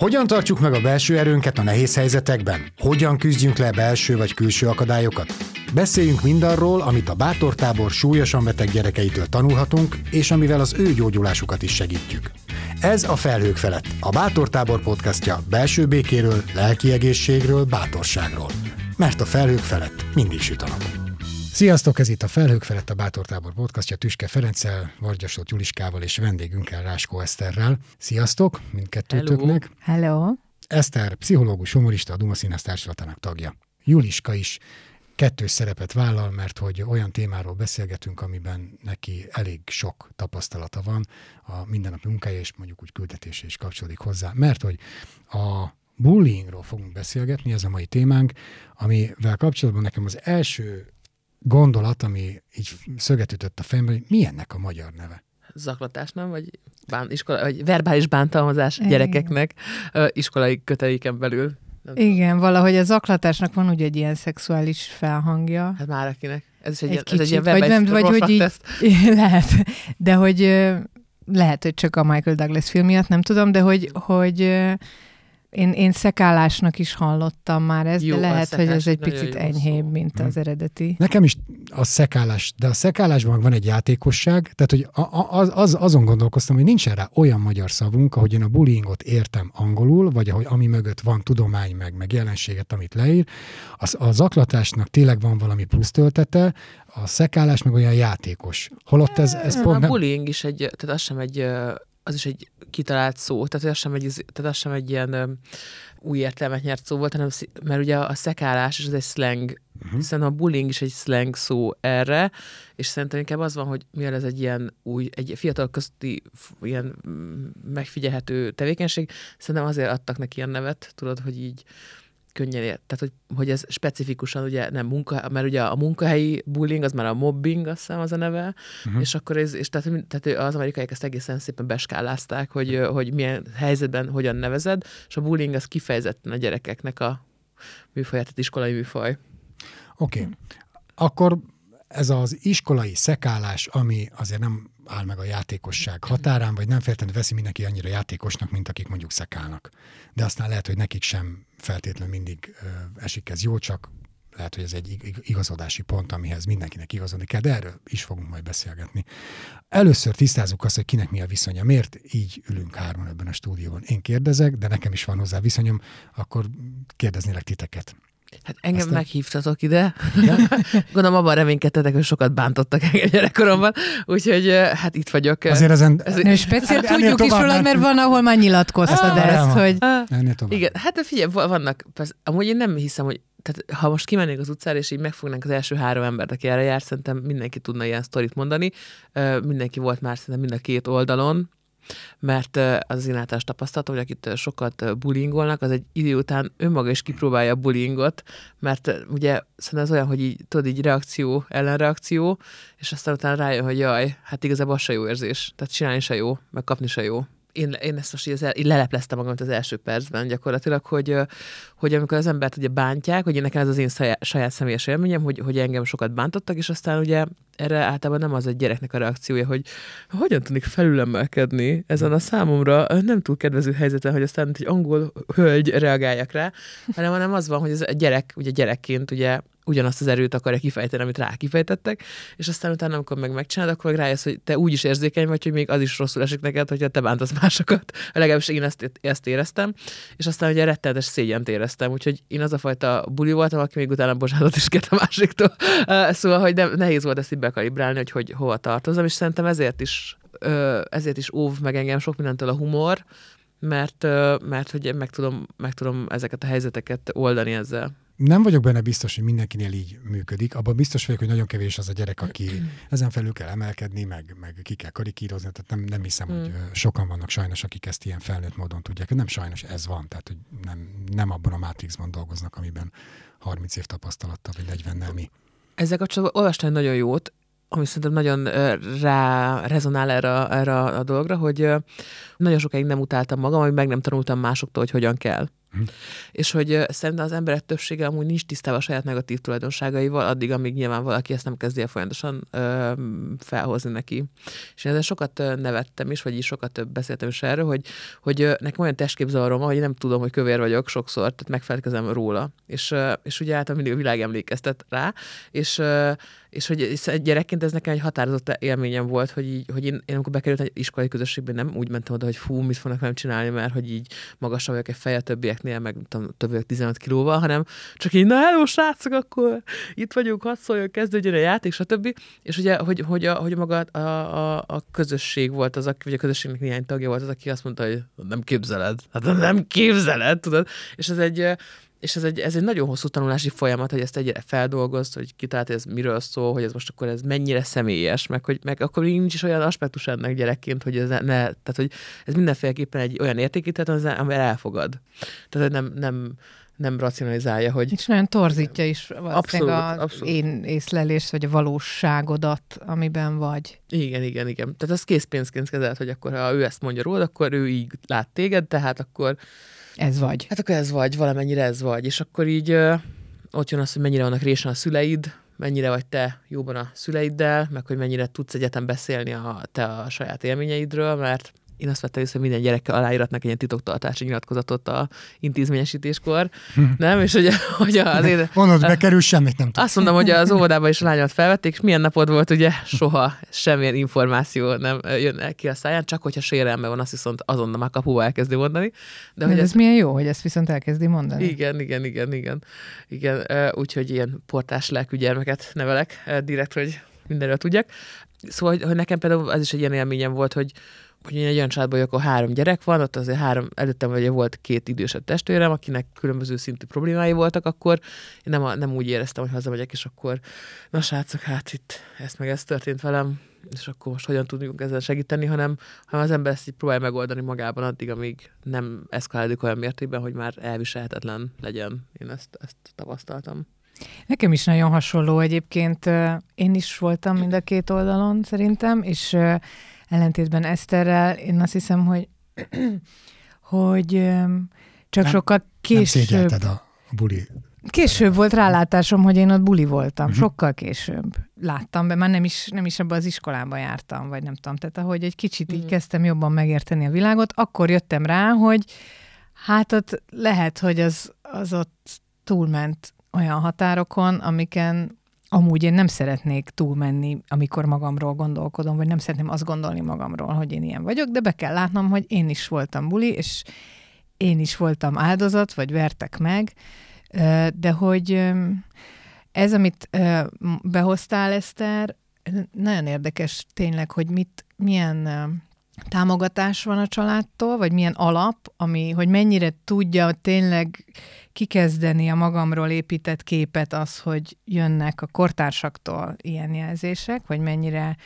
Hogyan tartjuk meg a belső erőnket a nehéz helyzetekben? Hogyan küzdjünk le belső vagy külső akadályokat? Beszéljünk mindarról, amit a bátortábor súlyosan beteg gyerekeitől tanulhatunk, és amivel az ő gyógyulásukat is segítjük. Ez a Felhők felett, a Bátortábor podcastja belső békéről, lelki egészségről, bátorságról. Mert a felhők felett mindig süt a nap. Sziasztok, ez itt a Felhők felett a Bátortábor podcastja Tüske Ferenccel, Vargyasott Juliskával és vendégünkkel Ráskó Eszterrel. Sziasztok mindkettőtöknek. Hello. Eszter, pszichológus, humorista, a Duma Színház társulatának tagja. Juliska is kettős szerepet vállal, mert hogy olyan témáról beszélgetünk, amiben neki elég sok tapasztalata van, a mindennapi munkája és mondjuk úgy küldetése is kapcsolódik hozzá, mert hogy a bullyingról fogunk beszélgetni, ez a mai témánk, amivel kapcsolatban nekem az első gondolat, ami így szöget ütött a fejembe, hogy mi ennek a magyar neve? zaklatás, nem? Vagy, bán, iskola, vagy verbális bántalmazás Igen. gyerekeknek iskolai köteléken belül. Nem Igen, tudom. valahogy a zaklatásnak van ugye egy ilyen szexuális felhangja. Hát már akinek. Ez is egy, egy ilyen, kicsit, ez egy ilyen vagy, nem, vagy hogy így, lehet, de hogy lehet, hogy csak a Michael Douglas film miatt, nem tudom, de hogy, hogy én, én szekálásnak is hallottam már ezt, jó, de lehet, hogy ez egy picit enyhébb, mint hmm. az eredeti. Nekem is a szekálás, de a szekálásban van egy játékosság, tehát hogy az, az, azon gondolkoztam, hogy nincsen rá olyan magyar szavunk, ahogy én a bullyingot értem angolul, vagy ahogy ami mögött van tudomány, meg, meg jelenséget, amit leír. Az, a zaklatásnak tényleg van valami plusz töltete, a szekálás meg olyan játékos. Holott ez, ez pont A nem... bullying is egy, tehát az sem egy az is egy kitalált szó, tehát az sem egy, tehát az sem egy ilyen um, új értelmet nyert szó volt, hanem, mert ugye a szekálás is az egy slang, uh-huh. hiszen a bullying is egy slang szó erre, és szerintem inkább az van, hogy mivel ez egy ilyen új, egy fiatal közti ilyen megfigyelhető tevékenység, szerintem azért adtak neki ilyen nevet, tudod, hogy így könnyen ért. Tehát, hogy, hogy ez specifikusan ugye nem munka, mert ugye a munkahelyi bullying, az már a mobbing, azt hiszem az a neve, uh-huh. és akkor ez, és tehát, tehát az amerikaiak ezt egészen szépen beskálázták, hogy, hogy milyen helyzetben hogyan nevezed, és a bullying az kifejezetten a gyerekeknek a műfaj, tehát iskolai műfaj. Oké. Okay. Akkor ez az iskolai szekálás, ami azért nem áll meg a játékosság határán, vagy nem feltétlenül veszi mindenki annyira játékosnak, mint akik mondjuk szekálnak. De aztán lehet, hogy nekik sem feltétlenül mindig esik ez jó, csak lehet, hogy ez egy igazodási pont, amihez mindenkinek igazodni kell, de erről is fogunk majd beszélgetni. Először tisztázzuk azt, hogy kinek mi a viszonya. Miért így ülünk hárman ebben a stúdióban? Én kérdezek, de nekem is van hozzá viszonyom, akkor kérdeznélek titeket. Hát engem Aztán... meghívtatok ide. Ja? Gondolom abban reménykedtetek, hogy sokat bántottak engem gyerekkoromban, úgyhogy hát itt vagyok. Azért ezen... Ez... No, speciál hát, tudjuk is rólad, mert van, ahol már nyilatkoztad ah, ezt, hogy... Ah, igen, hát figyelj, vannak, persze, amúgy én nem hiszem, hogy tehát ha most kimennék az utcára, és így megfognánk az első három embert, aki erre jár, szerintem mindenki tudna ilyen sztorit mondani. Mindenki volt már szerintem mind a két oldalon, mert az én általános tapasztalatom, hogy akit sokat bullyingolnak, az egy idő után önmaga is kipróbálja a bullyingot, mert ugye szerintem az olyan, hogy így, tudod, így reakció, ellenreakció, és aztán utána rájön, hogy jaj, hát igazából az se jó érzés. Tehát csinálni se jó, meg kapni se jó én, én ezt most így, így lelepleztem magam az első percben gyakorlatilag, hogy, hogy amikor az embert ugye bántják, hogy nekem ez az én saját, saját személyes élményem, hogy, hogy engem sokat bántottak, és aztán ugye erre általában nem az egy gyereknek a reakciója, hogy hogyan tudnék felülemelkedni ezen a számomra nem túl kedvező helyzeten, hogy aztán egy angol hölgy reagáljak rá, hanem, hanem az van, hogy ez a gyerek, ugye gyerekként ugye ugyanazt az erőt akarja kifejteni, amit rá kifejtettek, és aztán utána, amikor meg megcsinálod, akkor meg rájössz, hogy te úgy is érzékeny vagy, hogy még az is rosszul esik neked, hogyha te bántasz másokat. Legalábbis én ezt, ezt éreztem, és aztán ugye rettenetes szégyent éreztem, úgyhogy én az a fajta buli voltam, aki még utána bocsánatot is kért a másiktól. Szóval, hogy nem, nehéz volt ezt így bekalibrálni, hogy, hogy hova tartozom, és szerintem ezért is ezért is óv meg engem sok mindentől a humor, mert, mert hogy meg tudom, meg tudom ezeket a helyzeteket oldani ezzel nem vagyok benne biztos, hogy mindenkinél így működik. Abban biztos vagyok, hogy nagyon kevés az a gyerek, aki ezen felül kell emelkedni, meg, meg ki kell karikírozni. Tehát nem, nem hiszem, mm. hogy sokan vannak sajnos, akik ezt ilyen felnőtt módon tudják. Nem sajnos ez van, tehát hogy nem, nem abban a mátrixban dolgoznak, amiben 30 év tapasztalattal, vagy 40 mi. Ezzel kapcsolatban olvastam nagyon jót, ami szerintem nagyon rá rezonál erre, erre a dologra, hogy nagyon sokáig nem utáltam magam, hogy meg nem tanultam másoktól, hogy hogyan kell. Hm. És hogy szerintem az emberek többsége amúgy nincs tisztában a saját negatív tulajdonságaival, addig, amíg nyilván valaki ezt nem kezdi el folyamatosan ö, felhozni neki. És én ezzel sokat nevettem is, vagy is sokat beszéltem is erről, hogy, hogy nekem olyan testképzavarom, hogy nem tudom, hogy kövér vagyok sokszor, tehát megfelelkezem róla. És, és ugye általában mindig a világ emlékeztet rá, és és hogy gyerekként ez nekem egy határozott élményem volt, hogy, így, hogy én, én amikor bekerültem egy iskolai közösségbe, nem úgy mentem oda, hogy fú, mit fognak nem csinálni, mert hogy így magasabb vagyok egy feje többieknél, meg tudom, több 15 kilóval, hanem csak így, na hello, srácok, akkor itt vagyunk, hadd szóljon, kezdődjön a játék, stb. És ugye, hogy, hogy, a, hogy maga a, a, a, közösség volt az, aki, vagy a közösségnek néhány tagja volt az, aki azt mondta, hogy nem képzeled. Hát nem képzeled, tudod? És ez egy, és ez egy, ez egy nagyon hosszú tanulási folyamat, hogy ezt egyre feldolgozt, hogy kitalált, ez miről szól, hogy ez most akkor ez mennyire személyes, meg, hogy, meg akkor nincs is olyan aspektus ennek gyerekként, hogy ez ne, ne tehát hogy ez mindenféleképpen egy olyan értékítet, amivel elfogad. Tehát hogy nem, nem, nem racionalizálja, hogy... És nagyon torzítja is abszolút, az abszolút. én észlelés, vagy a valóságodat, amiben vagy. Igen, igen, igen. Tehát az készpénzként kezelt, hogy akkor ha ő ezt mondja róla, akkor ő így lát téged, tehát akkor ez vagy. Hát akkor ez vagy, valamennyire ez vagy. És akkor így ott jön az, hogy mennyire vannak résen a szüleid, mennyire vagy te jóban a szüleiddel, meg hogy mennyire tudsz egyetem beszélni a, te a saját élményeidről, mert én azt vettem észre, hogy minden gyerekkel aláíratnak egy ilyen titoktartási nyilatkozatot a intézményesítéskor, nem? És hogy, hogy az én... Onnan bekerül, semmit nem tudsz. Azt mondom, hogy az óvodában is a lányot felvették, és milyen napod volt, ugye soha semmilyen információ nem jön ki a száján, csak hogyha sérelme van, azt viszont azonnal már kapuval elkezdi mondani. De, hogy ez, ez milyen jó, hogy ezt viszont elkezdi mondani. Igen, igen, igen, igen. igen úgyhogy ilyen portás lelkű gyermeket nevelek direkt, hogy mindenről tudjak. Szóval, hogy nekem például az is egy ilyen élményem volt, hogy, hogy én egy olyan családban vagyok, akkor három gyerek van, ott azért három, előttem vagy volt két idősebb testvérem, akinek különböző szintű problémái voltak, akkor én nem, nem úgy éreztem, hogy hazamegyek, és akkor, na srácok, hát itt ezt meg ez történt velem, és akkor most hogyan tudjuk ezzel segíteni, hanem, hanem az ember ezt így próbálja megoldani magában addig, amíg nem eszkalálódik olyan mértékben, hogy már elviselhetetlen legyen. Én ezt, ezt tapasztaltam. Nekem is nagyon hasonló egyébként. Én is voltam mind a két oldalon szerintem, és ellentétben Eszterrel, én azt hiszem, hogy, hogy csak nem, sokkal később... Nem a buli Később volt rálátásom, hogy én ott buli voltam, uh-huh. sokkal később láttam be, már nem is, nem is abban az iskolába jártam, vagy nem tudom, tehát ahogy egy kicsit uh-huh. így mhm. kezdtem jobban megérteni a világot, akkor jöttem rá, hogy hát ott lehet, hogy az, az ott túlment olyan határokon, amiken amúgy én nem szeretnék túlmenni, amikor magamról gondolkodom, vagy nem szeretném azt gondolni magamról, hogy én ilyen vagyok, de be kell látnom, hogy én is voltam buli, és én is voltam áldozat, vagy vertek meg, de hogy ez, amit behoztál, Eszter, nagyon érdekes tényleg, hogy mit, milyen támogatás van a családtól, vagy milyen alap, ami, hogy mennyire tudja tényleg kikezdeni a magamról épített képet az, hogy jönnek a kortársaktól ilyen jelzések, vagy mennyire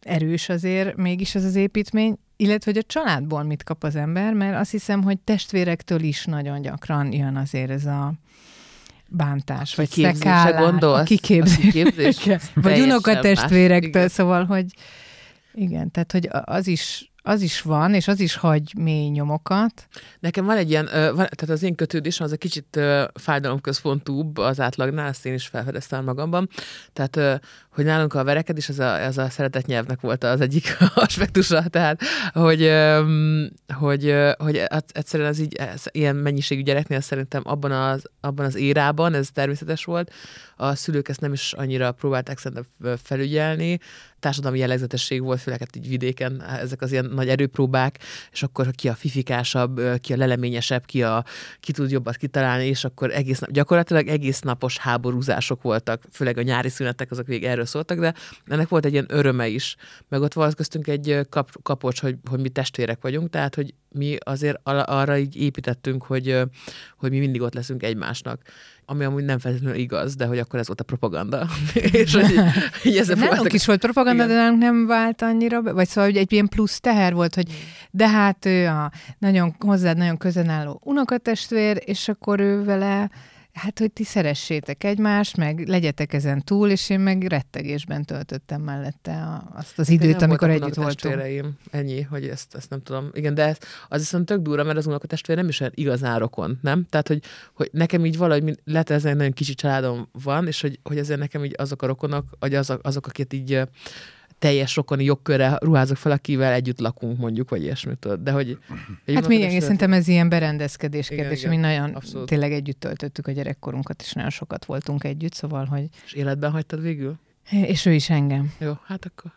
erős azért mégis ez az építmény, illetve hogy a családból mit kap az ember, mert azt hiszem, hogy testvérektől is nagyon gyakran jön azért ez a bántás, a vagy szekálás, gondolsz? a kiképzés, a kiképzés vagy unokatestvérektől, szóval, hogy igen, tehát hogy az is az is van, és az is hagy mély nyomokat. Nekem van egy ilyen, tehát az én kötődésem az egy kicsit fájdalomközpontúbb az átlagnál, ezt én is felfedeztem magamban. Tehát, hogy nálunk a verekedés, az a, az a szeretett nyelvnek volt az egyik aspektusa, tehát, hogy, hogy, hogy egyszerűen az így, ez, ilyen mennyiségű gyereknél szerintem abban az, abban az érában ez természetes volt. A szülők ezt nem is annyira próbálták szerintem felügyelni, társadalmi jellegzetesség volt, főleg hát így vidéken ezek az ilyen nagy erőpróbák, és akkor ki a fifikásabb, ki a leleményesebb, ki, a, ki tud jobbat kitalálni, és akkor egész nap, gyakorlatilag egész napos háborúzások voltak, főleg a nyári szünetek azok végig erről szóltak, de ennek volt egy ilyen öröme is, meg ott volt köztünk egy kap, kapocs, hogy, hogy mi testvérek vagyunk, tehát hogy mi azért arra így építettünk, hogy, hogy mi mindig ott leszünk egymásnak ami amúgy nem feltétlenül igaz, de hogy akkor ez volt a propaganda. és hogy, ez nálunk is volt propaganda, igen. de nálunk nem vált annyira, vagy szóval hogy egy ilyen plusz teher volt, hogy de hát ő a nagyon hozzád nagyon közel álló unokatestvér, és akkor ő vele Hát, hogy ti szeressétek egymást, meg legyetek ezen túl, és én meg rettegésben töltöttem mellette a, azt az időt, amikor együtt voltunk. Ennyi, hogy ezt, ezt nem tudom. Igen, de ez, az viszont tök durva, mert az unokatestvére nem is olyan igazán rokon, nem? Tehát, hogy, hogy nekem így valahogy, lehet ez egy nagyon kicsi családom van, és hogy, hogy ezért nekem így azok a rokonok, vagy azok, azok akik így teljes rokoni jogkörre ruházok fel, akivel együtt lakunk, mondjuk, vagy ilyesmit. De hogy... Hát még szerintem ez ilyen berendezkedés kérdés, mi nagyon abszolút. tényleg együtt töltöttük a gyerekkorunkat, és nagyon sokat voltunk együtt, szóval, hogy... És életben hagytad végül? És ő is engem. Jó, hát akkor...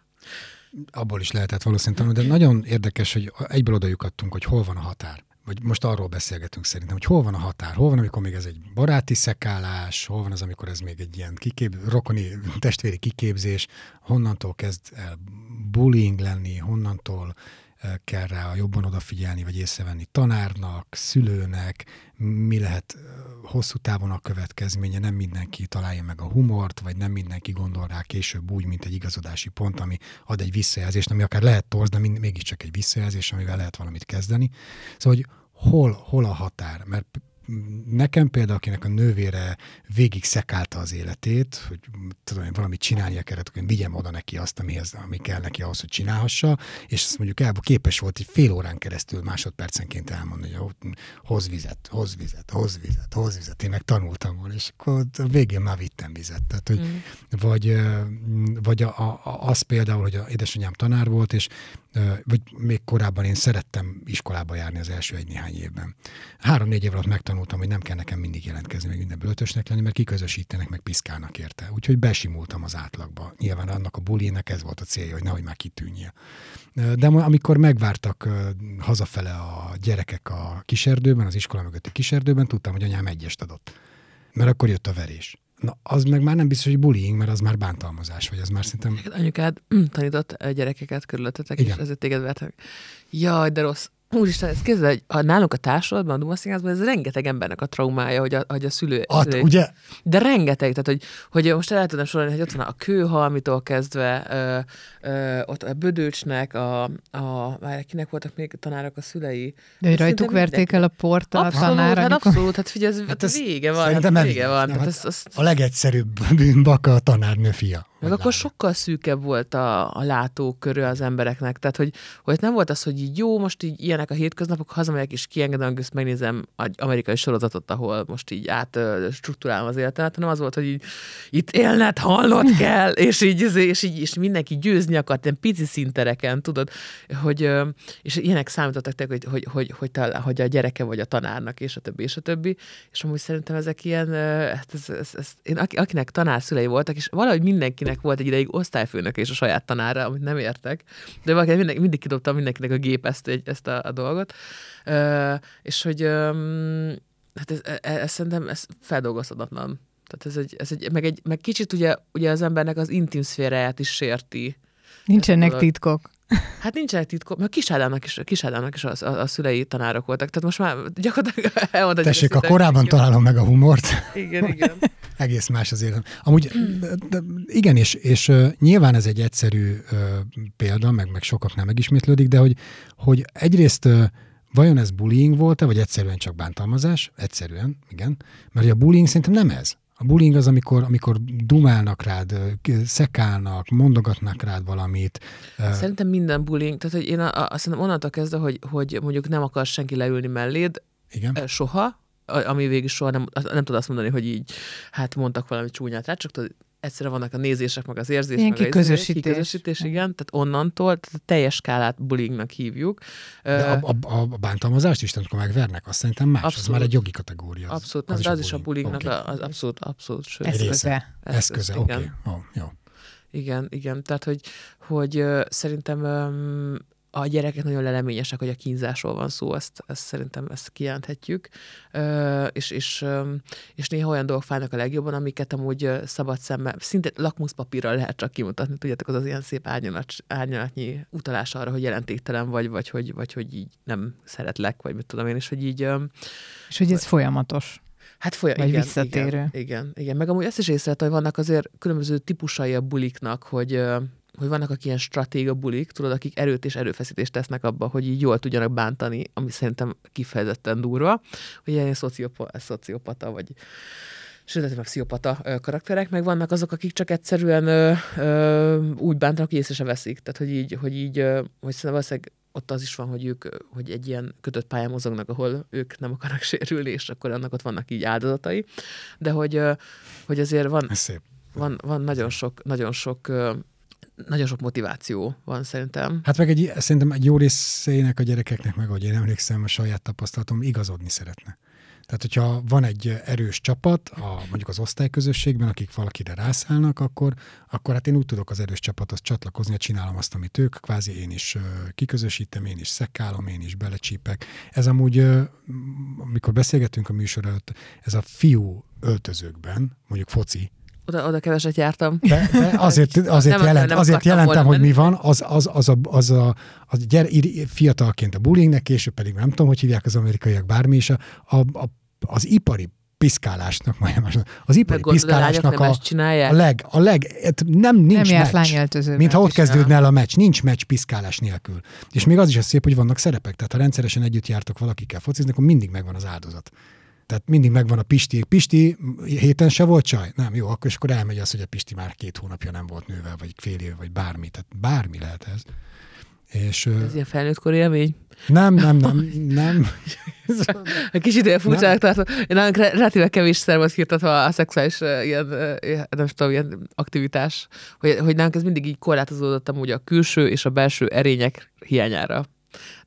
Abból is lehetett valószínűleg de nagyon érdekes, hogy egyből oda hogy hol van a határ vagy most arról beszélgetünk szerintem, hogy hol van a határ, hol van, amikor még ez egy baráti szekálás, hol van az, amikor ez még egy ilyen kikép, rokoni testvéri kiképzés, honnantól kezd el bullying lenni, honnantól eh, kell rá jobban odafigyelni, vagy észrevenni tanárnak, szülőnek, mi lehet eh, hosszú távon a következménye, nem mindenki találja meg a humort, vagy nem mindenki gondol rá később úgy, mint egy igazodási pont, ami ad egy visszajelzést, ami akár lehet torz, de mégiscsak egy visszajelzés, amivel lehet valamit kezdeni. Szóval, hogy hol, hol a határ? Mert nekem például, akinek a nővére végig szekálta az életét, hogy tudom én, valamit csinálnia kellett, hogy vigyem oda neki azt, amihez, ami kell neki ahhoz, hogy csinálhassa, és azt mondjuk el, képes volt egy fél órán keresztül másodpercenként elmondani, hogy hoz vizet, hoz vizet, hoz vizet, hoz vizet. Én meg tanultam volna, és akkor a végén már vittem vizet. Tehát, hogy, mm. Vagy, vagy a, a, az például, hogy a édesanyám tanár volt, és vagy még korábban én szerettem iskolába járni az első egy-néhány évben. Három-négy év alatt megtanultam, hogy nem kell nekem mindig jelentkezni, meg minden böltösnek lenni, mert kiközösítenek, meg piszkálnak érte. Úgyhogy besimultam az átlagba. Nyilván annak a bulinek ez volt a célja, hogy nehogy már kitűnjél. De amikor megvártak hazafele a gyerekek a kiserdőben, az iskola mögötti kiserdőben, tudtam, hogy anyám egyest adott. Mert akkor jött a verés. Na, az meg már nem biztos, hogy bullying, mert az már bántalmazás, vagy az már szerintem... Anyukád tanított gyerekeket körülöttetek, és ezért téged vertek. Jaj, de rossz. Úristen, ez kézzel, hogy a, nálunk a társadalomban, a Dumaszínházban, ez rengeteg embernek a traumája, hogy a, hogy a szülő... At, szülő, ugye? De rengeteg, tehát hogy, hogy most el tudom sorolni, hogy ott van a kőhalmitól kezdve, ö, ö, ott a Bödőcsnek, a, a már kinek voltak még tanárok a szülei. De hogy rajtuk verték el a abszolút, a tanár, hát abszolút, hát figyelj, ez, hát ez vége van, hát vége van. Nem, hát ez, ez... A legegyszerűbb bűnbaka a tanárnő fia. Meg akkor sokkal szűkebb volt a, a látókörű az embereknek. Tehát, hogy, hogy nem volt az, hogy így jó, most így ilyenek a hétköznapok, hazamegyek és kiengedem, ezt megnézem egy amerikai sorozatot, ahol most így át struktúrálom az életemet, hanem az volt, hogy így, itt élned, hallnod kell, és így, és így és mindenki győzni akart, ilyen pici szintereken, tudod, hogy, és ilyenek számítottak te, hogy, hogy, hogy, hogy, hogy, hogy a gyereke vagy a tanárnak, és a többi, és a többi, és amúgy szerintem ezek ilyen, hát ez, ez, ez, én, akinek tanár szülei voltak, és valahogy mindenki mindenkinek volt egy ideig osztályfőnök és a saját tanára, amit nem értek, de valaki mindig, mindig kidobtam mindenkinek a gép ezt, ezt a, a dolgot. Ö, és hogy ö, hát ez, ez, ez, szerintem ez feldolgozhatatlan. Tehát ez egy, ez egy, meg, egy, meg kicsit ugye, ugye az embernek az intim szféráját is sérti. Nincsenek titkok. Hát nincsenek titkok, mert Kis Ádámnak is, Kis Ádámnak is a, a, a, szülei tanárok voltak, tehát most már gyakorlatilag elmondta. Tessék, a korábban találom meg a humort. Igen, igen. Egész más az életem. Amúgy igen, és, és uh, nyilván ez egy egyszerű uh, példa, meg, meg sokaknál megismétlődik, de hogy, hogy egyrészt uh, vajon ez bullying volt-e, vagy egyszerűen csak bántalmazás? Egyszerűen, igen. Mert a bullying szerintem nem ez. A bullying az, amikor, amikor dumálnak rád, szekálnak, mondogatnak rád valamit. Szerintem minden bullying, tehát hogy én a, a, szerintem onnantól kezdve, hogy, hogy mondjuk nem akar senki leülni melléd, Igen. soha, ami végig soha nem, nem tudod azt mondani, hogy így, hát mondtak valami csúnyát rá, csak tudod, egyszerre vannak a nézések, meg az érzések. Ilyen meg kiközösítés. kiközösítés. igen. Tehát onnantól, tehát a teljes skálát bullyingnak hívjuk. De a, a, a bántalmazást is, amikor megvernek, azt szerintem más, abszolút. az már egy jogi kategória. Az, abszolút, az, nem, az, is a bullyingnak okay. az abszolút, abszolút. Sőt. Eszköze. Eszköze, oké. Okay. Oh, jó. Igen, igen. Tehát, hogy, hogy szerintem um, a gyerekek nagyon leleményesek, hogy a kínzásról van szó, ezt, ezt szerintem ezt kijelenthetjük, és, és, és néha olyan dolgok fájnak a legjobban, amiket amúgy szabad szemmel, szinte lakmuszpapírral lehet csak kimutatni, tudjátok, az az ilyen szép árnyalat, árnyalatnyi utalás arra, hogy jelentéktelen vagy, vagy hogy, vagy hogy így nem szeretlek, vagy mit tudom én, és hogy így... És hogy ez vagy, folyamatos. Hát folyam, Vagy igen, visszatérő. Igen, igen, igen. Meg amúgy ezt is észrevettem, hogy vannak azért különböző típusai a buliknak, hogy hogy vannak akik ilyen stratéga bulik, tudod, akik erőt és erőfeszítést tesznek abba, hogy így jól tudjanak bántani, ami szerintem kifejezetten durva, hogy ilyen szociopata, szociopata vagy sőt, a pszichopata karakterek, meg vannak azok, akik csak egyszerűen ö, ö, úgy bántanak, hogy észre se veszik. Tehát, hogy így, hogy így, ö, hogy valószínűleg ott az is van, hogy ők hogy egy ilyen kötött pályán mozognak, ahol ők nem akarnak sérülni, és akkor annak ott vannak így áldozatai. De hogy, hogy azért van, szép. van, van nagyon sok, nagyon sok nagyon sok motiváció van szerintem. Hát meg egy, szerintem egy jó részének a gyerekeknek, meg ahogy én emlékszem, a saját tapasztalatom igazodni szeretne. Tehát, hogyha van egy erős csapat, a, mondjuk az osztályközösségben, akik valakire rászállnak, akkor, akkor hát én úgy tudok az erős csapathoz csatlakozni, csinálom azt, amit ők, kvázi én is kiközösítem, én is szekálom, én is belecsípek. Ez amúgy, amikor beszélgetünk a műsor előtt, ez a fiú öltözőkben, mondjuk foci, oda, oda keveset jártam. De, de azért, azért, nem, jelent, nem azért jelentem, hogy mi van, az, az, az, a, az, a, az gyere, fiatalként a bullyingnek, később pedig nem tudom, hogy hívják az amerikaiak bármi is, a, a, a, az ipari piszkálásnak, majdnem az ipari piszkálásnak a, a leg, a leg, nem nincs nem meccs. Mintha ott kezdődne el a meccs, nincs meccs piszkálás nélkül. És még az is a szép, hogy vannak szerepek, tehát ha rendszeresen együtt jártok valakikkel focizni, akkor mindig megvan az áldozat. Tehát mindig megvan a Pisti. Pisti héten se volt csaj? Nem, jó, akkor, és akkor elmegy az, hogy a Pisti már két hónapja nem volt nővel, vagy fél év, vagy bármi. Tehát bármi lehet ez. És, ez ilyen felnőttkor élmény? Nem, nem, nem, nem. Egy kicsit ilyen furcsának tartom. Én nagyon relatíve kevés szer volt hirtatva a szexuális ilyen, nem tudom, ilyen aktivitás, hogy, hogy nálunk ez mindig így korlátozódott amúgy a külső és a belső erények hiányára.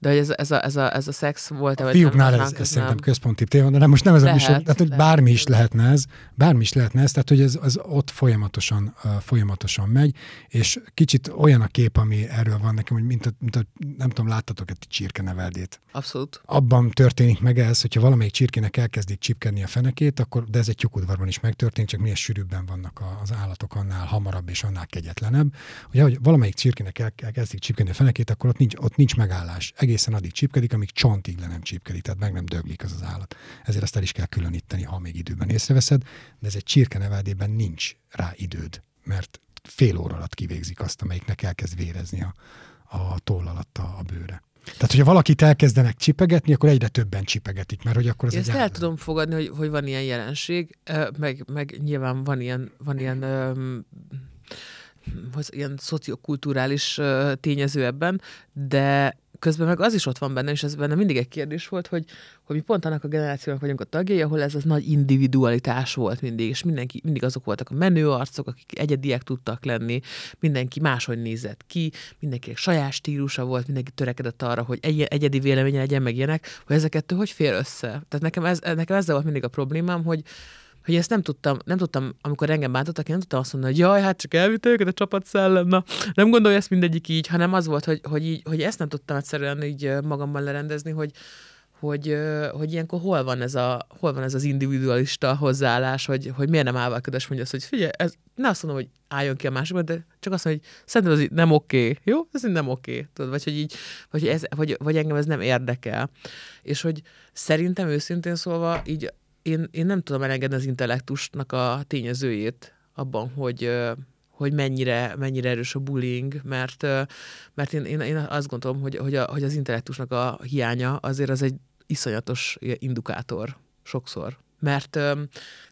De hogy ez, ez, a, ez, a, ez a szex volt-e? A fiúknál ez, ez szerintem központi téma, de nem, most nem ez lehet, a műsor, tehát hogy lehet. bármi is lehetne ez, bármi is lehetne ez, tehát hogy ez, az ott folyamatosan, uh, folyamatosan megy, és kicsit olyan a kép, ami erről van nekem, hogy mint a, mint a nem tudom, láttatok egy csirkeneveldét. Abszolút. Abban történik meg ez, hogyha valamelyik csirkének elkezdik csipkedni a fenekét, akkor, de ez egy tyúkudvarban is megtörténik, csak minél sűrűbben vannak az állatok, annál hamarabb és annál kegyetlenebb. Hogy ahogy valamelyik csirkének elkezdik csipkedni a fenekét, akkor ott nincs, ott nincs megállás egészen addig csípkedik, amíg csontig le nem csípkedik, tehát meg nem döglik az az állat. Ezért azt el is kell különíteni, ha még időben észreveszed, de ez egy csirkeneveldében nincs rá időd, mert fél óra alatt kivégzik azt, amelyiknek elkezd vérezni a, a toll alatt a, a bőre. Tehát, hogyha valakit elkezdenek csipegetni, akkor egyre többen csipegetik, mert hogy akkor ez Ezt egy el tudom fogadni, hogy, hogy van ilyen jelenség, meg, meg nyilván van ilyen, van ilyen um, ilyen szociokulturális tényező ebben, de közben meg az is ott van benne, és ez benne mindig egy kérdés volt, hogy, hogy mi pont annak a generációnak vagyunk a tagjai, ahol ez az nagy individualitás volt mindig, és mindenki, mindig azok voltak a menő arcok, akik egyediek tudtak lenni, mindenki máshogy nézett ki, mindenkinek saját stílusa volt, mindenki törekedett arra, hogy egy, egyedi véleménye legyen meg ilyenek, hogy ezeket hogy fér össze. Tehát nekem, ez, nekem ezzel volt mindig a problémám, hogy, hogy ezt nem tudtam, nem tudtam, amikor engem bántottak, én nem tudtam azt mondani, hogy jaj, hát csak elvitték őket a csapatszellem, na, nem gondolja ezt mindegyik így, hanem az volt, hogy, hogy, így, hogy ezt nem tudtam egyszerűen így magamban lerendezni, hogy, hogy, hogy ilyenkor hol van ez, a, hol van ez az individualista hozzáállás, hogy, hogy miért nem állválkodás mondja azt, hogy figyelj, ez, ne azt mondom, hogy álljon ki a másikba, de csak azt mondom, hogy szerintem ez így nem oké, okay. jó? Ez nem oké, okay. tudod, vagy hogy így, vagy, ez, vagy, vagy engem ez nem érdekel. És hogy szerintem őszintén szólva így én, én nem tudom elengedni az intellektusnak a tényezőjét abban, hogy, hogy mennyire, mennyire erős a bullying, mert, mert én, én, én azt gondolom, hogy, hogy, a, hogy az intellektusnak a hiánya azért az egy iszonyatos indukátor sokszor. Mert... De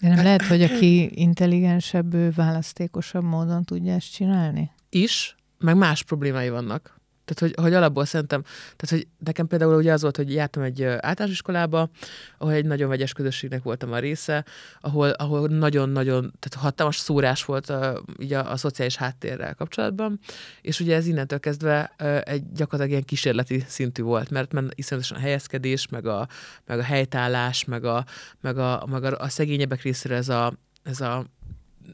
nem lehet, hogy aki intelligensebb, ő választékosabb módon tudja ezt csinálni? Is, meg más problémái vannak. Tehát, hogy, hogy alapból szerintem, tehát, hogy nekem például ugye az volt, hogy jártam egy általános iskolába, ahol egy nagyon vegyes közösségnek voltam a része, ahol, ahol nagyon-nagyon, tehát hatalmas szórás volt a, ugye a, a szociális háttérrel kapcsolatban, és ugye ez innentől kezdve egy gyakorlatilag ilyen kísérleti szintű volt, mert, mert iszonyatosan a helyezkedés, meg a, meg a helytállás, meg a, meg a, meg a, a szegényebbek részéről ez a, ez a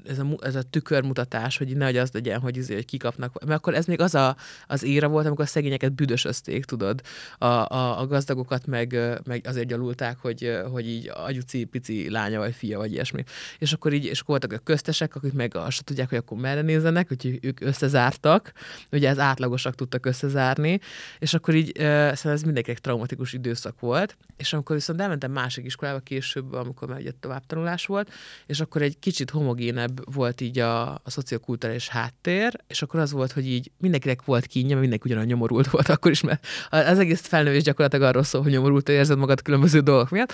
ez a, ez a tükörmutatás, hogy nehogy az legyen, hogy, izé, hogy kikapnak. Mert akkor ez még az a, az éra volt, amikor a szegényeket büdösözték, tudod. A, a, a gazdagokat meg, meg azért gyalulták, hogy, hogy így agyuci pici lánya vagy fia vagy ilyesmi. És akkor így, és voltak a köztesek, akik meg azt tudják, hogy akkor merre nézzenek, hogy ők összezártak. Ugye ez átlagosak tudtak összezárni, és akkor így szerintem ez mindenkinek traumatikus időszak volt. És amikor viszont elmentem másik iskolába később, amikor már egy továbbtanulás volt, és akkor egy kicsit homogénebb modernebb volt így a, a szociokulturális háttér, és akkor az volt, hogy így mindenkinek volt kínja, mindenki ugyanolyan nyomorult volt akkor is, mert az egész felnővés gyakorlatilag arról szól, hogy nyomorult, érzed magad különböző dolgok miatt.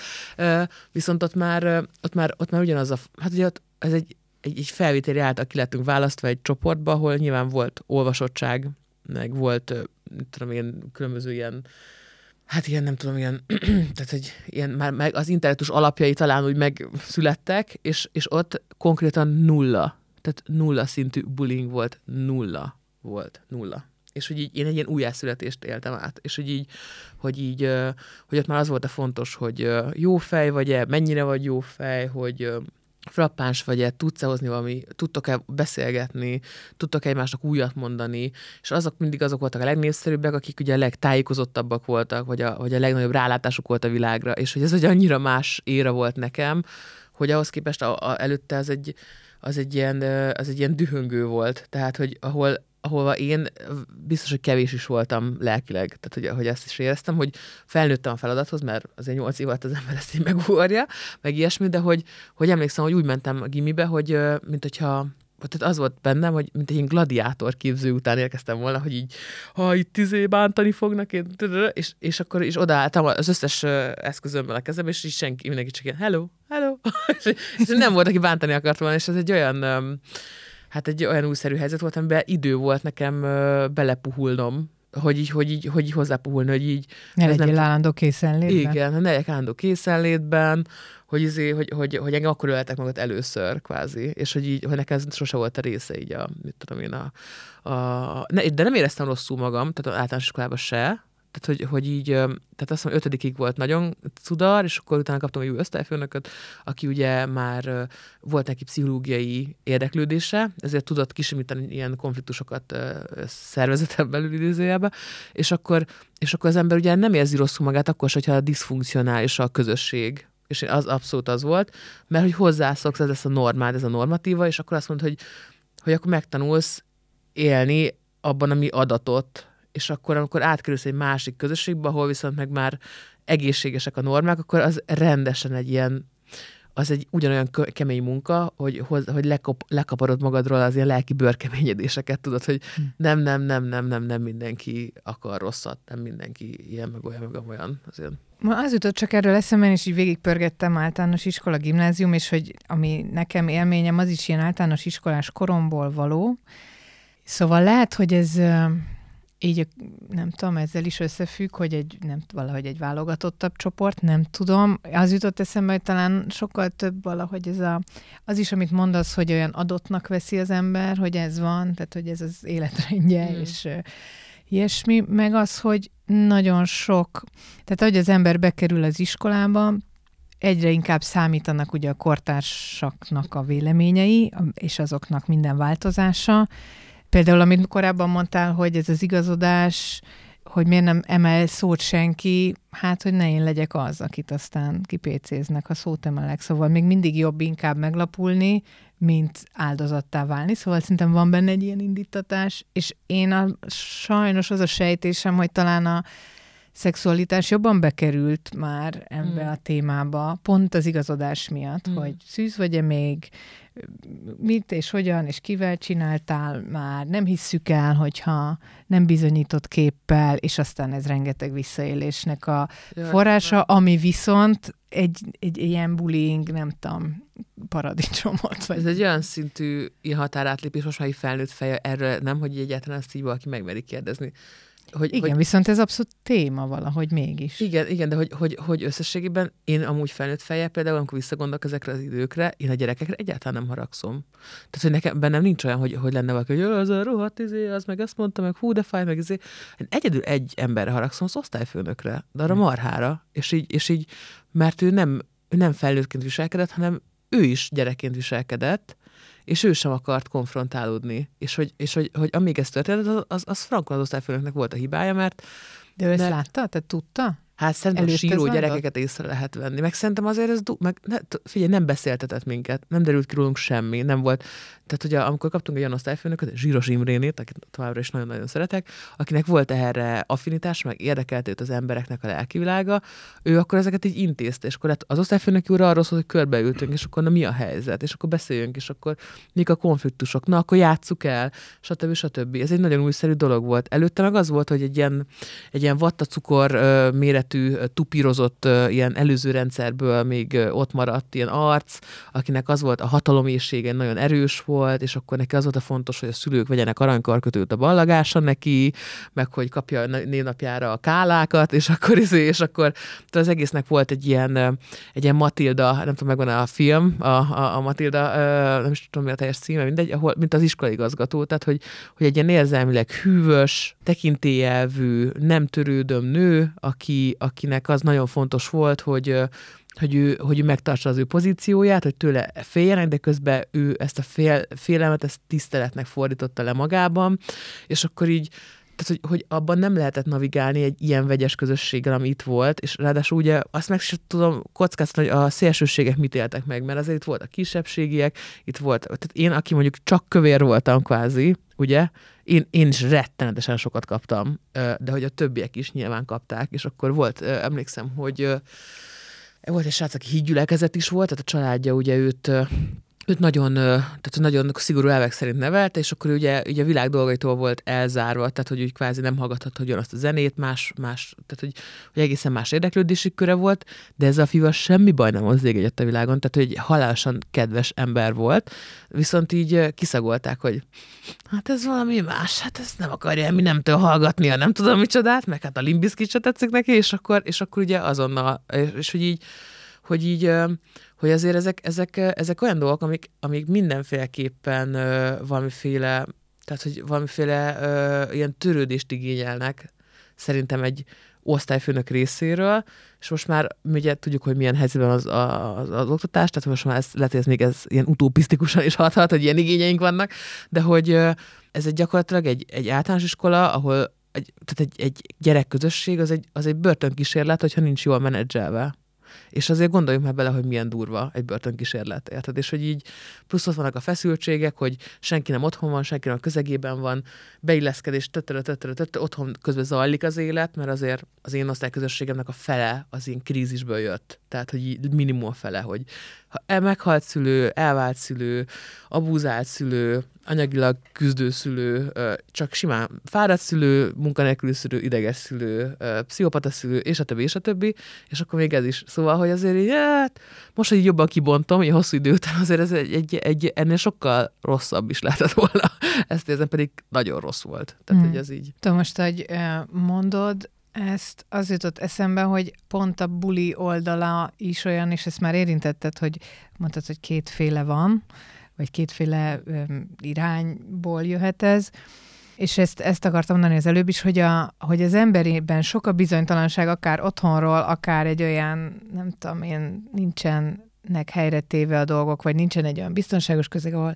Viszont ott már, ott már, ott már ugyanaz a, hát ugye ott, ez egy, egy, egy felvételi által ki lettünk választva egy csoportba, ahol nyilván volt olvasottság, meg volt, tudom én, különböző ilyen hát ilyen nem tudom, ilyen, tehát hogy ilyen már meg az internetus alapjai talán úgy megszülettek, és, és ott konkrétan nulla, tehát nulla szintű bullying volt, nulla volt, nulla. És hogy így én egy ilyen újjászületést éltem át, és hogy így, hogy így, hogy ott már az volt a fontos, hogy jó fej vagy-e, mennyire vagy jó fej, hogy frappáns vagy-e, tudsz-e hozni valami, tudtok-e beszélgetni, tudtok-e egymásnak újat mondani, és azok mindig azok voltak a legnépszerűbbek, akik ugye a legtájékozottabbak voltak, vagy a, vagy a legnagyobb rálátásuk volt a világra, és hogy ez ugye annyira más éra volt nekem, hogy ahhoz képest a, a, előtte az egy, az egy, ilyen, az egy ilyen dühöngő volt, tehát hogy ahol ahova én biztos, hogy kevés is voltam lelkileg, tehát hogy, hogy ezt is éreztem, hogy felnőttem a feladathoz, mert azért nyolc év alatt az ember ezt így megugorja, meg ilyesmi, de hogy, hogy emlékszem, hogy úgy mentem a gimibe, hogy mint hogyha tehát az volt bennem, hogy mint egy ilyen gladiátor képző után érkeztem volna, hogy így, ha itt izé bántani fognak, én, és, és akkor is odaálltam az összes eszközömmel a kezembe, és így senki, mindenki csak ilyen, hello, hello, és, és nem volt, aki bántani akart volna, és ez egy olyan, hát egy olyan újszerű helyzet volt, amiben idő volt nekem belepuhulnom, hogy így, hogy így, hogy így hozzápuhulni, hogy így... Ne legyél nem... állandó készenlétben. Igen, ne legyek állandó készenlétben, hogy, izé, hogy, hogy, hogy engem akkor öltek magad először, kvázi, és hogy így, hogy nekem ez sose volt a része így a, mit tudom én, a, a ne, de nem éreztem rosszul magam, tehát általános iskolában se, tehát hogy, hogy így, tehát azt mondom, ötödikig volt nagyon cudar, és akkor utána kaptam egy új osztályfőnököt, aki ugye már volt neki pszichológiai érdeklődése, ezért tudott kisimítani ilyen konfliktusokat szervezeten belül idézőjelbe, és akkor, és akkor az ember ugye nem érzi rosszul magát akkor sem, hogyha diszfunkcionális a közösség, és az abszolút az volt, mert hogy hozzászoksz, ez lesz a normád, ez a normatíva, és akkor azt mondod, hogy, hogy akkor megtanulsz élni abban, ami adatot, és akkor, amikor átkerülsz egy másik közösségbe, ahol viszont meg már egészségesek a normák, akkor az rendesen egy ilyen, az egy ugyanolyan kemény munka, hogy, hogy lekap, lekaparod magadról az ilyen lelki bőrkeményedéseket, tudod, hogy hm. nem, nem, nem, nem, nem, nem mindenki akar rosszat, nem mindenki ilyen, meg olyan, meg olyan. Azért. Ma az jutott csak erről eszembe, és így végigpörgettem általános iskola, gimnázium, és hogy ami nekem élményem, az is ilyen általános iskolás koromból való. Szóval lehet, hogy ez így nem tudom, ezzel is összefügg, hogy egy, nem, valahogy egy válogatottabb csoport, nem tudom. Az jutott eszembe, hogy talán sokkal több valahogy ez a, az is, amit mondasz, hogy olyan adottnak veszi az ember, hogy ez van, tehát hogy ez az életrendje, mm. és ilyesmi, meg az, hogy nagyon sok, tehát hogy az ember bekerül az iskolába, egyre inkább számítanak ugye a kortársaknak a véleményei, és azoknak minden változása, Például, amit korábban mondtál, hogy ez az igazodás, hogy miért nem emel szót senki, hát, hogy ne én legyek az, akit aztán kipécéznek, ha szót emelek. Szóval még mindig jobb inkább meglapulni, mint áldozattá válni. Szóval szerintem van benne egy ilyen indítatás, és én a, sajnos az a sejtésem, hogy talán a szexualitás jobban bekerült már ebbe mm. a témába, pont az igazodás miatt, mm. hogy szűz vagy-e még, mit és hogyan és kivel csináltál már, nem hisszük el, hogyha nem bizonyított képpel, és aztán ez rengeteg visszaélésnek a Jaj, forrása, ami viszont egy, egy ilyen bullying, nem tudom, paradicsomot. Vagy... Ez egy olyan szintű ilyen határátlépés, most már egy felnőtt feje erről nem, hogy egyáltalán ezt így valaki megmeri kérdezni. Hogy, igen, hogy, viszont ez abszolút téma valahogy mégis. Igen, igen, de hogy, hogy, hogy összességében én amúgy felnőtt fejjel például, amikor visszagondolok ezekre az időkre, én a gyerekekre egyáltalán nem haragszom. Tehát, hogy nekem bennem nincs olyan, hogy, hogy lenne valaki, hogy az a rohadt izé, az meg azt mondta, meg hú, de fáj, meg izé. Én egyedül egy emberre haragszom, az osztályfőnökre, de arra hmm. marhára, és így, és így, mert ő nem, ő nem felnőttként viselkedett, hanem ő is gyerekként viselkedett, és ő sem akart konfrontálódni. És hogy, és hogy, hogy amíg ez történt, az, az, az Frankon az osztályfőnöknek volt a hibája, mert... De ő ezt mert... látta? Te tudta? Hát szerintem a síró gyerekeket észre lehet venni. Meg szerintem azért ez, meg, ne, figyelj, nem beszéltetett minket, nem derült ki rólunk semmi, nem volt, tehát ugye amikor kaptunk egy olyan osztályfőnököt, Zsíros Imrénét, akit továbbra is nagyon-nagyon szeretek, akinek volt erre affinitás, meg érdekelt őt az embereknek a lelkivilága, ő akkor ezeket így intézte, és akkor az osztályfőnök úr arról szólt, hogy körbeültünk, és akkor na mi a helyzet, és akkor beszéljünk, és akkor mik a konfliktusok, na akkor játsszuk el, stb. stb. Ez egy nagyon újszerű dolog volt. Előtte meg az volt, hogy egy ilyen, egy ilyen vattacukor méretű, tupírozott ilyen előző rendszerből még ott maradt ilyen arc, akinek az volt a hatalomészsége nagyon erős volt, és akkor neki az volt a fontos, hogy a szülők vegyenek aranykarkötőt a ballagása neki, meg hogy kapja névnapjára a kálákat, és akkor, izé, és akkor az egésznek volt egy ilyen, egy ilyen Matilda, nem tudom, megvan a film, a, a, a Matilda, nem is tudom, mi a teljes címe, mindegy, ahol, mint az iskolaigazgató, tehát hogy, hogy egy ilyen érzelmileg hűvös, tekintélyelvű, nem törődöm nő, aki, akinek az nagyon fontos volt, hogy hogy ő, hogy ő megtartsa az ő pozícióját, hogy tőle féljenek, de közben ő ezt a fél, félelmet, ezt tiszteletnek fordította le magában, és akkor így tehát, hogy, hogy abban nem lehetett navigálni egy ilyen vegyes közösséggel, ami itt volt, és ráadásul ugye azt meg sem tudom kockáztatni, hogy a szélsőségek mit éltek meg, mert azért itt voltak kisebbségiek, itt volt, tehát én, aki mondjuk csak kövér voltam kvázi, ugye, én, én is rettenetesen sokat kaptam, de hogy a többiek is nyilván kapták, és akkor volt, emlékszem, hogy volt egy srác, aki hídgyülekezet is volt, tehát a családja ugye őt őt nagyon, tehát nagyon szigorú elvek szerint nevelte, és akkor ugye, ugye a világ dolgaitól volt elzárva, tehát hogy úgy kvázi nem hallgathat hogy azt a zenét, más, más tehát hogy, hogy egészen más érdeklődési köre volt, de ez a fiú semmi baj nem hozzá egyet a világon, tehát hogy halálosan kedves ember volt, viszont így kiszagolták, hogy hát ez valami más, hát ezt nem akarja mi nem hallgatni, a nem tudom micsodát, meg hát a limbiszkit se tetszik neki, és akkor, és akkor ugye azonnal, és, és hogy így, hogy így hogy azért ezek, ezek, ezek olyan dolgok, amik, amik mindenféleképpen ö, valamiféle, tehát hogy valamiféle ö, ilyen törődést igényelnek szerintem egy osztályfőnök részéről, és most már ugye tudjuk, hogy milyen helyzetben az, az, az oktatás, tehát most már ez, lehet, hogy ez még ez ilyen utopisztikusan is hathat, hogy ilyen igényeink vannak, de hogy ez egy gyakorlatilag egy, egy általános iskola, ahol egy, tehát egy, egy gyerekközösség az egy, az egy börtönkísérlet, hogyha nincs jól menedzselve. És azért gondoljunk már bele, hogy milyen durva egy börtönkísérlet, érted? És hogy így plusz ott vannak a feszültségek, hogy senki nem otthon van, senki nem a közegében van, beilleszkedés, tötörö, tötörö, tötörö, otthon közben zajlik az élet, mert azért az én osztályközösségemnek a fele az én krízisből jött. Tehát, hogy minimum a fele, hogy meghalt szülő, elvált szülő, abúzált szülő, anyagilag küzdő szülő, csak simán fáradt szülő, munkanélküli szülő, ideges szülő, pszichopata szülő, és a többi, és a többi, és akkor még ez is. Szóval, hogy azért így, hát, most, hogy jobban kibontom, hogy hosszú idő után azért ez egy, egy, egy, ennél sokkal rosszabb is lehetett volna. Ezt érzem, pedig nagyon rossz volt. Tehát, hmm. hogy ez így. Te most, hogy mondod, ezt az jutott eszembe, hogy pont a buli oldala is olyan, és ezt már érintetted, hogy mondtad, hogy kétféle van, vagy kétféle irányból jöhet ez. És ezt, ezt akartam mondani az előbb is, hogy, a, hogy az emberében sok a bizonytalanság, akár otthonról, akár egy olyan, nem tudom én, nincsenek helyre téve a dolgok, vagy nincsen egy olyan biztonságos közeg, ahol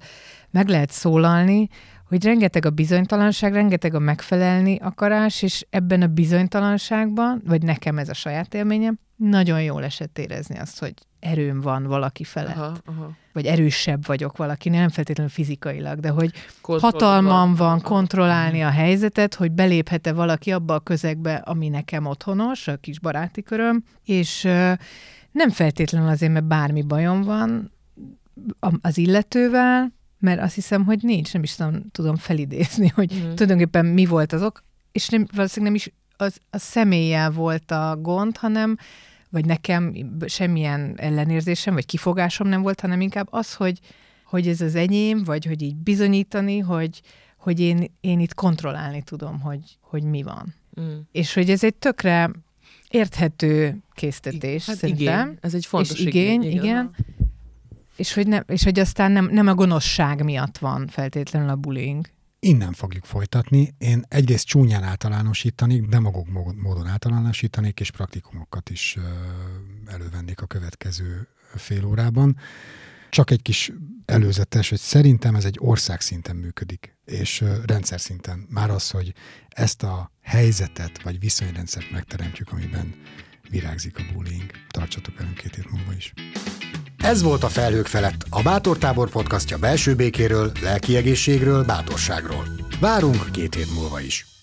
meg lehet szólalni, hogy rengeteg a bizonytalanság, rengeteg a megfelelni akarás, és ebben a bizonytalanságban, vagy nekem ez a saját élményem, nagyon jól esett érezni azt, hogy erőm van valaki felett. Aha, aha. Vagy erősebb vagyok valaki, nem feltétlenül fizikailag, de hogy Kontroll hatalmam van, van kontrollálni a helyzetet, hogy beléphet-e valaki abba a közegbe, ami nekem otthonos, a kis baráti köröm, és nem feltétlenül azért, mert bármi bajom van az illetővel, mert azt hiszem, hogy nincs, nem is tudom, tudom felidézni, hogy mm. tulajdonképpen mi volt azok, és nem, valószínűleg nem is az, a személlyel volt a gond, hanem vagy nekem semmilyen ellenérzésem, vagy kifogásom nem volt, hanem inkább az, hogy, hogy ez az enyém, vagy hogy így bizonyítani, hogy, hogy én, én itt kontrollálni tudom, hogy, hogy mi van. Mm. És hogy ez egy tökre érthető késztetés, hát szerintem. Igény. Ez egy fontos és igény. igény igen. igen. És hogy, ne, és hogy aztán nem, nem a gonoszság miatt van feltétlenül a bullying. Innen fogjuk folytatni. Én egyrészt csúnyán általánosítanék, demagóg módon általánosítanék, és praktikumokat is elővennék a következő fél órában. Csak egy kis előzetes, hogy szerintem ez egy ország szinten működik, és rendszer szinten. Már az, hogy ezt a helyzetet, vagy viszonyrendszert megteremtjük, amiben virágzik a bullying. Tartsatok velünk két hét múlva is. Ez volt a Felhők felett, a Bátor Tábor podcastja belső békéről, lelki egészségről, bátorságról. Várunk két hét múlva is.